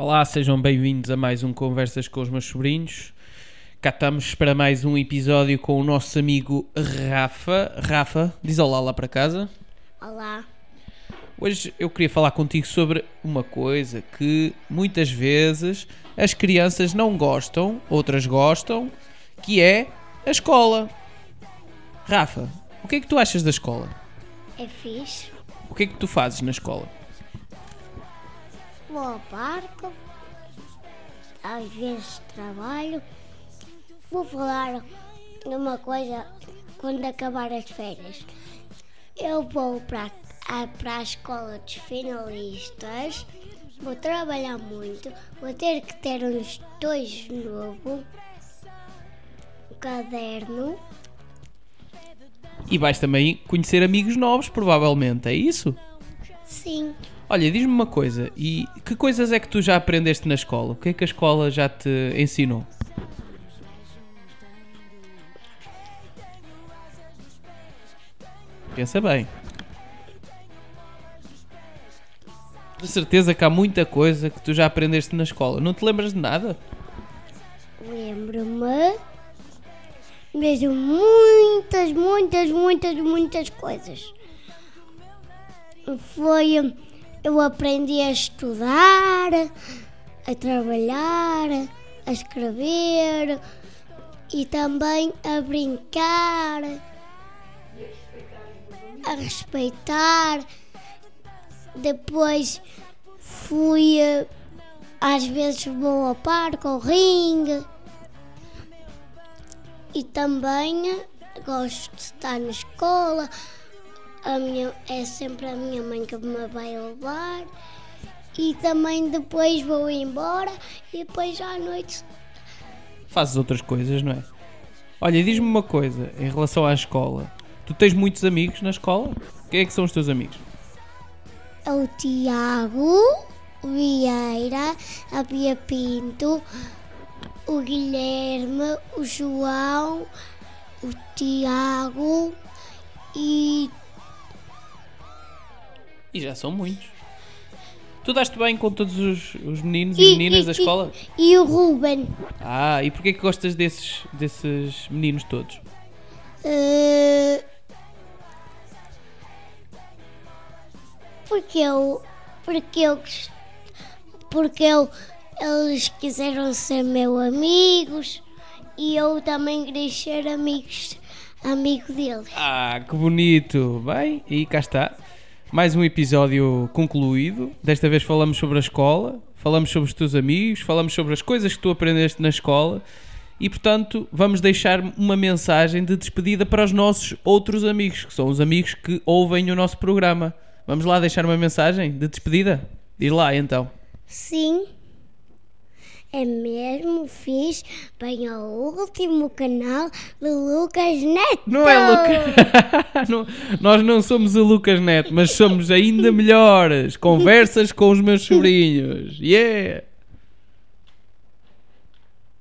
Olá, sejam bem-vindos a mais um Conversas com os meus sobrinhos. Cá estamos para mais um episódio com o nosso amigo Rafa. Rafa, diz olá lá para casa. Olá. Hoje eu queria falar contigo sobre uma coisa que muitas vezes as crianças não gostam, outras gostam, que é a escola. Rafa, o que é que tu achas da escola? É fixe. O que é que tu fazes na escola? Vou ao parque. Às vezes trabalho. Vou falar de uma coisa quando acabar as férias. Eu vou para a, para a escola dos finalistas. Vou trabalhar muito. Vou ter que ter uns dois novo. Um caderno. E vais também conhecer amigos novos, provavelmente, é isso? Sim. Olha, diz-me uma coisa, e que coisas é que tu já aprendeste na escola? O que é que a escola já te ensinou? Pensa bem. De certeza que há muita coisa que tu já aprendeste na escola. Não te lembras de nada? Lembro-me mesmo muitas, muitas, muitas, muitas coisas. Foi. Eu aprendi a estudar, a trabalhar, a escrever e também a brincar, a respeitar. Depois fui. Às vezes vou ao parque, ao ringue. E também gosto de estar na escola. A minha, é sempre a minha mãe que me vai levar. E também depois vou embora e depois à noite Fazes outras coisas, não é? Olha, diz-me uma coisa em relação à escola. Tu tens muitos amigos na escola? Quem é que são os teus amigos? é o Tiago Vieira, a Bia Pinto, o Guilherme, o João, o Tiago e E já são muitos. Tu daste bem com todos os, os meninos e, meninas da escola? E, o Ruben. Ah, e porquê que gostas desses, desses meninos todos? Eh, porque eu. Porque eu. Porque eu. Eles quiseram ser meus amigos e eu também queria ser amigos, amigo deles. Ah, que bonito! Bem, e cá está. Mais um episódio concluído. Desta vez falamos sobre a escola, falamos sobre os teus amigos, falamos sobre as coisas que tu aprendeste na escola e, portanto, vamos deixar uma mensagem de despedida para os nossos outros amigos, que são os amigos que ouvem o nosso programa. Vamos lá deixar uma mensagem de despedida? Ir lá então. Sim, é mesmo fiz bem ao último canal do Lucas Neto. Não é Lucas. Nós não somos o Lucas Neto, mas somos ainda melhores. Conversas com os meus sobrinhos. Yeah!